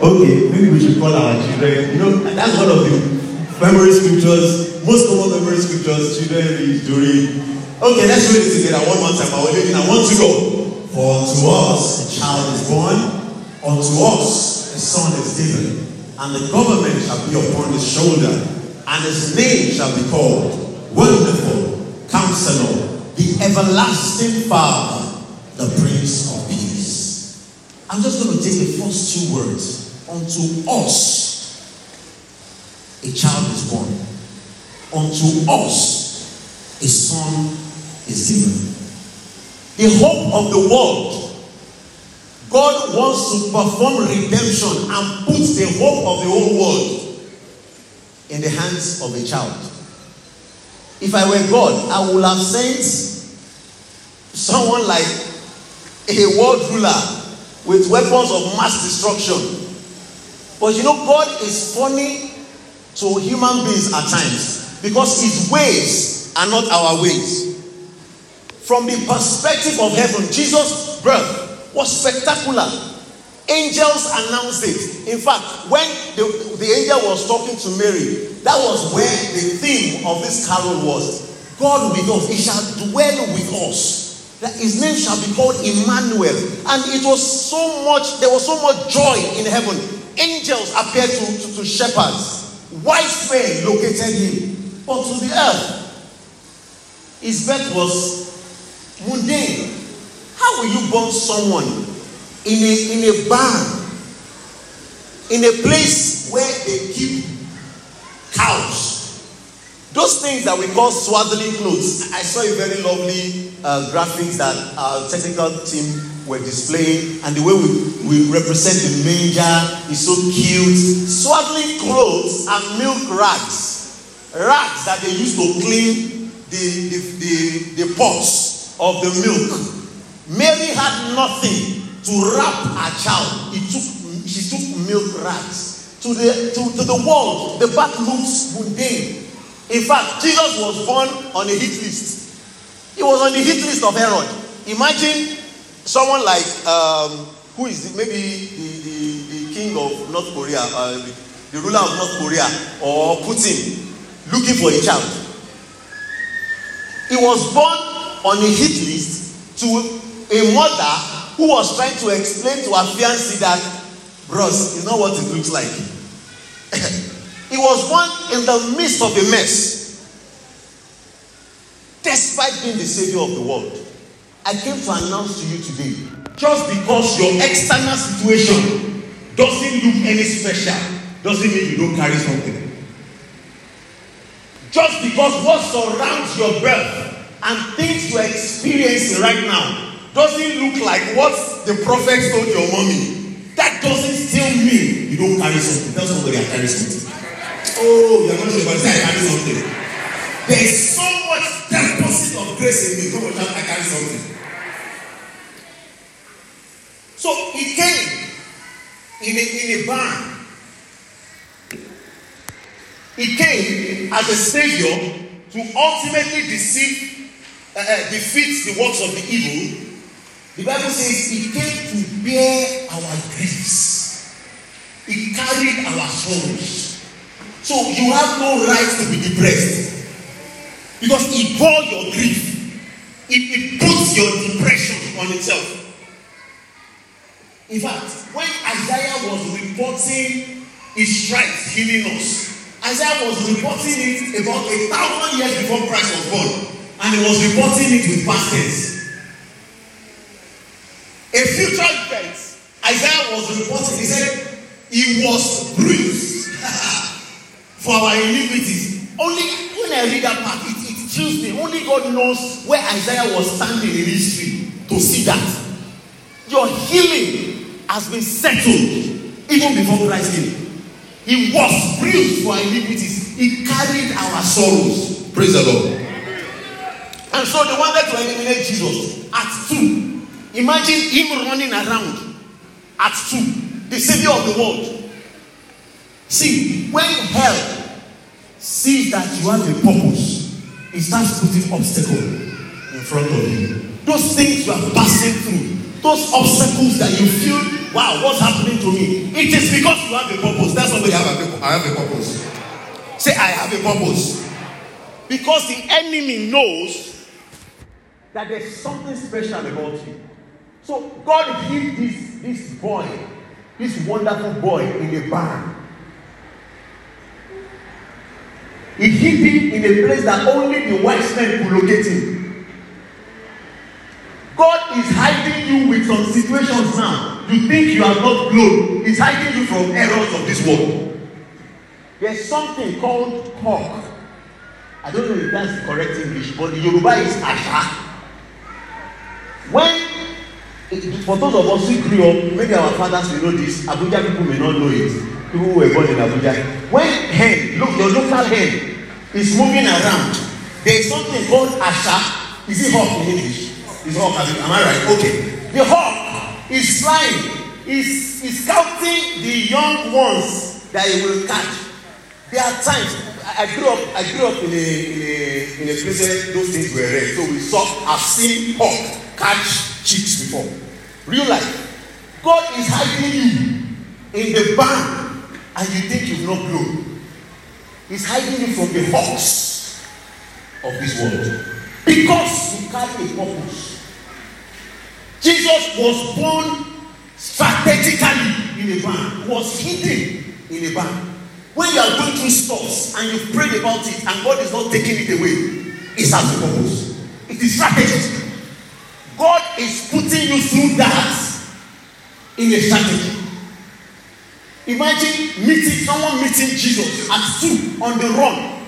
Okay, maybe we should call our children. You know, that's one of the memory scriptures, most common memory scriptures children read during. Okay, let's read it together one more time. Our lady, I want to go. For unto us a child is born, unto us a son is given, and the government shall be upon his shoulder, and his name shall be called Wonderful, Counselor, the Everlasting Father, the Prince of Peace. I'm just going to take the first two words. Unto us a child is born, unto us a son is given. The hope of the world. God wants to perform redemption and put the hope of the whole world in the hands of a child. If I were God, I would have sent someone like a world ruler with weapons of mass destruction. But you know, God is funny to human beings at times because his ways are not our ways. From the perspective of heaven, Jesus' birth was spectacular. Angels announced it. In fact, when the, the angel was talking to Mary, that was where the theme of this carol was God with us, he shall dwell with us. That his name shall be called Emmanuel. And it was so much, there was so much joy in heaven. Angels appeared to, to, to shepherds, wise men located him. But to the earth, his birth was mundane. How will you born someone in a in a barn, in a place where they keep cows? Those things that we call swaddling clothes. I saw a very lovely uh, graphics that our technical team were displaying, and the way we, we represent the manger is so cute. Swaddling clothes and milk rags, rags that they used to clean the, the, the, the pots of the milk. Mary had nothing to wrap her child. He took, she took milk rags. To the, to, to the world, the back looks mundane. In fact, Jesus was born on a hit list. He was on the hit list of Herod. Imagine someone like, um, who is the, maybe the, the, the king of North Korea, uh, the, ruler of North Korea, or Putin, looking for a child. He was born on a hit list to a mother who was trying to explain to her fiancé that, bros, it's not what it looks like. he was born in the midst of a mess. Despite being the savior of the world, I came to announce to you today just because your external situation doesn't look any special, doesn't mean you don't carry something. Just because what surrounds your birth and things you're experiencing right now doesn't look like what the prophet told your mommy, that doesn't still mean you don't carry something. Tell somebody I carry something. Oh, you're not sure, say I carry something. There is so much deposit of grace in me. On, shout, I carry something. So he came in a, in a barn. He came as a savior to ultimately deceive, uh, defeat the works of the evil. The Bible says he came to bear our griefs. He carried our sorrows. So you have no right to be depressed. Because he bore your grief. It, it puts your depression on itself. In fact, when Isaiah was reporting his stripes healing us, Isaiah was reporting it about a thousand years before Christ was born. And he was reporting it with past. A future event, Isaiah was reporting, he said, he was bruised for our iniquities. Only when I read that part, it, me. Only God knows where Isaiah was standing in history to see that. Your healing has been settled even before Christ came. He was bruised for our iniquities. He carried our sorrows. Praise the Lord. And so they wanted to eliminate Jesus at two. Imagine him running around at two, the savior of the world. See, when hell sees that you have a purpose, it starts putting obstacle in front of you. Those things you are passing through, those obstacles that you feel wow, what's happening to me? It is because you have a purpose. That's somebody have a I have a purpose. Say, I have a purpose. Because the enemy knows that there's something special about you. So God hid this, this boy, this wonderful boy in a barn. He hid him in a place that only the wise men could locate him. God is hiding you with some situations now. You think you are not blown. He's hiding you from errors of this world. There's something called hawk. I don't know if that's the correct English, but the Yoruba is asha. When for those of us who grew up, maybe our fathers will know this, Abuja people may not know it. People who were born in Abuja. When hen, look, your local hen is moving around, there is something called asha. Is it hawk in English? Is hawk, am I right? Okay. The hawk is flying, is is counting the young ones that he will catch. There are times I grew up. I grew up in a in a in a where those things were rare. So we saw. I've seen hawk catch chicks before. Real life. God is hiding you in the barn, and you think you've not grown. He's hiding you from the hawks of this world because you carry a purpose. Jesus was born strategically in a barn. Was hidden in a barn. When you are going through stuff and you've prayed about it and God is not taking it away, it's has a purpose. It is strategy. God is putting you through that in a strategy. Imagine meeting someone meeting Jesus at two on the run.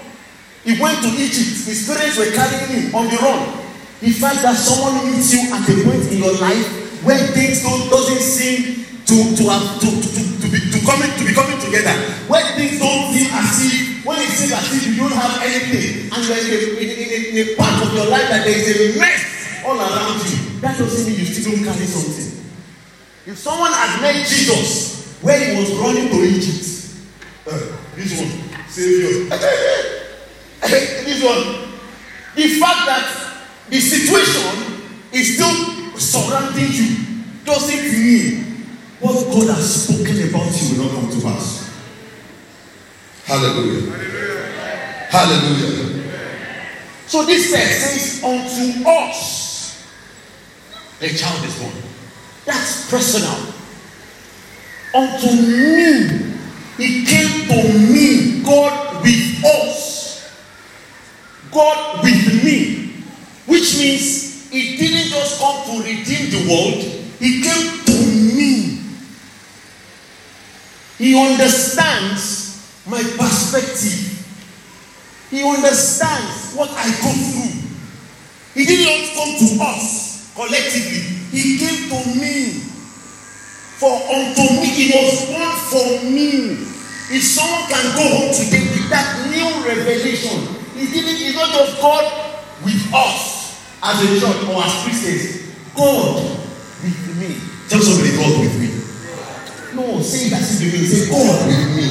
He went to Egypt. His parents were carrying him on the run. He felt that someone meets you at a point in your life where things don't doesn't seem to to have to to, to, to be to coming to be coming together when things don't seem as if when it seems as if you don't have anything and you are in a in in in a part of your life that there is a mess all around you that doesn't mean you still don't carry something if someone had met jesus when he was running to egypt uh, this one saviour eh, eh, this one the fact that the situation is still surrounding you doesn't mean what God has spoken about you will not come to pass. Hallelujah. Hallelujah. So this text says, Unto us a child is born. That's personal. Unto me, He came to me, God with us. God with me. Which means He didn't just come to redeem the world, He came to me. He understands my perspective. He understands what I go through. He did not come to us collectively. He came to me. For unto me, he was born for me. If someone can go home today with that new revelation, he didn't, he's not just God with us as a church or as Christians. God with me. Tell somebody, God with me. No, say that to me. Say, God with me.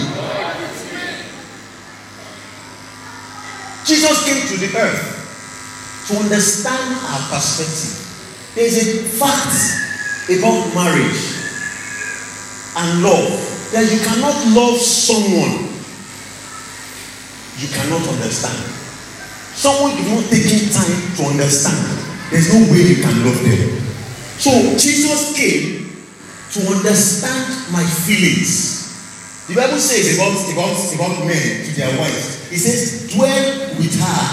Jesus came to the earth to understand our perspective. There is a fact about marriage and love that you cannot love someone you cannot understand. Someone you've not taken time to understand. There's no way you can love them. So Jesus came to understand my feelings. The Bible says about, about, about men to their wives, it says, dwell with her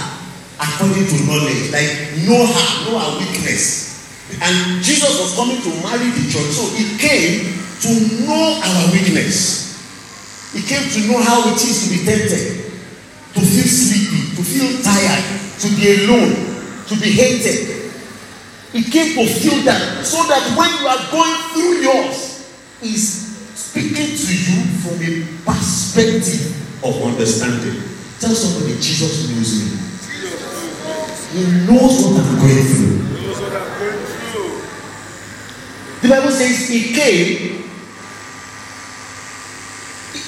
according to knowledge, like know her, know her weakness. And Jesus was coming to marry the church, so he came to know our weakness. He came to know how it is to be tempted, to feel sleepy, to feel tired, to be alone, to be hated, He came to feel that so that when you are going through yours, He's speaking to you from a perspective of understanding. Tell somebody, Jesus knows me. He knows what I'm going through. The Bible says He came.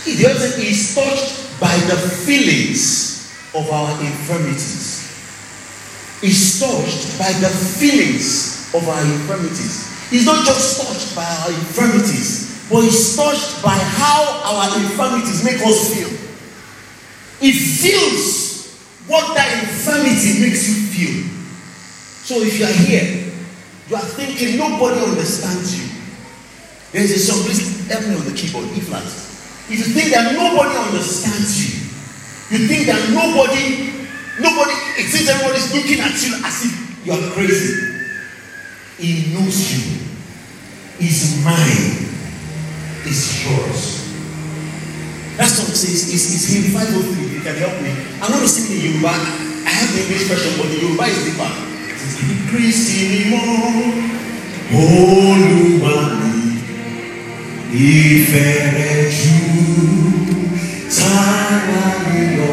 The other thing is touched by the feelings of our infirmities is touched by the feelings of our infirmities. He's not just touched by our infirmities, but he's touched by how our infirmities make us feel. He feels what that infirmity makes you feel. So if you are here, you are thinking nobody understands you. There's a song, please help me on the keyboard, E flat. If you think that nobody understands you, you think that nobody, nobody, it seems everybody's looking at you as if you are crazy. He knows you. His mind is yours. That song says, it's, it's hymn 503. You can help me. I'm going to sing in Yoruba. I have the English version, but the Yoruba is deeper. Kristi ni mo, Olúwa mi, ìfẹ́ rẹ̀ jù tara mi lọ,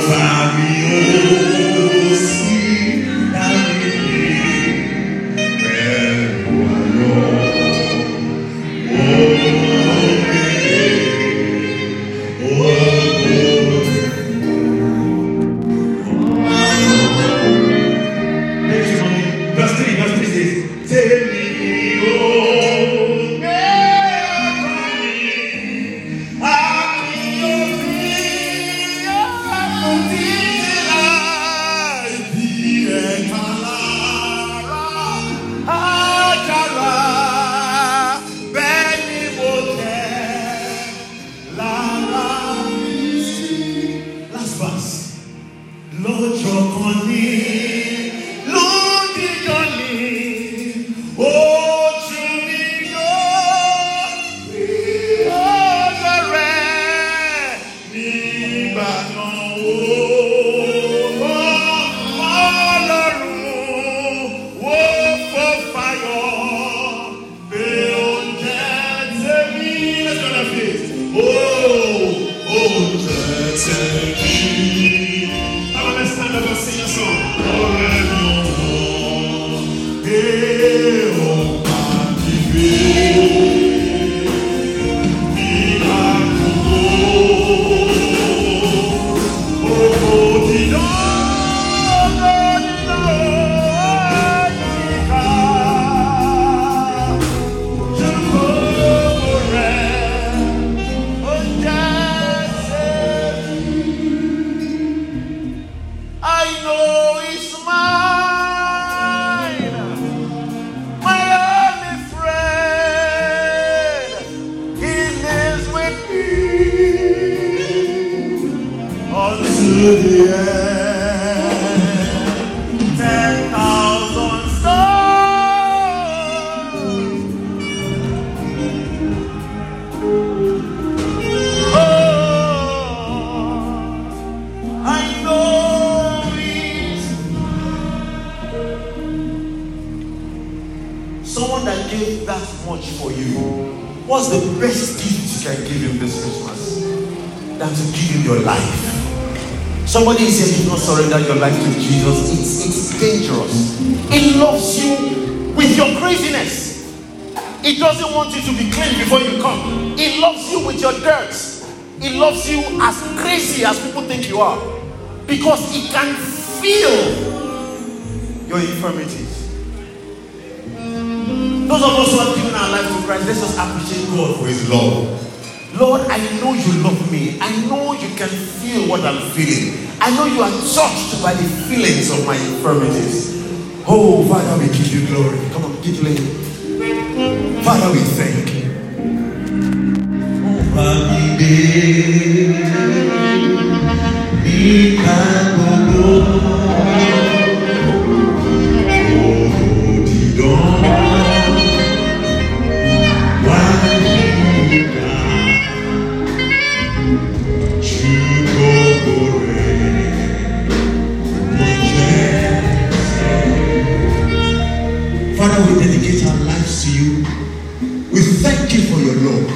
ó bá náà Somebody is here, you not surrender your life to Jesus. It's, it's dangerous. He loves you with your craziness. He doesn't want you to be clean before you come. He loves you with your dirt. He loves you as crazy as people think you are. Because he can feel your infirmities. Those of us who have given our life to Christ, let's just appreciate God for his love. Lord, I know you love me. I know you can feel what I'm feeling. I know you are touched by the feelings of my infirmities. Oh, Father, we give you glory. Come on, keep playing. Father, we thank you. Father, we dedicate our lives to you. We thank you for your love.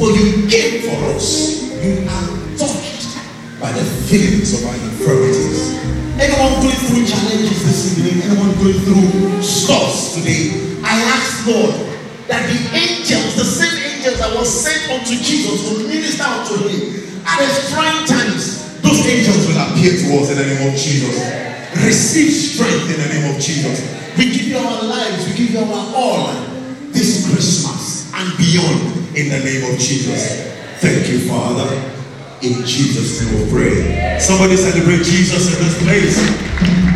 For you came for us. You are touched by the feelings of our infirmities. Anyone going through challenges this evening, anyone going through stuff today, I ask Lord that the angels, the same angels that were sent unto Jesus to minister unto him at his trying times, those angels will appear to us in the name of Jesus. Receive strength in the name of Jesus. We give you our lives, we give you our all this Christmas and beyond in the name of Jesus. Thank you, Father. In Jesus' name we pray. Somebody celebrate Jesus in this place.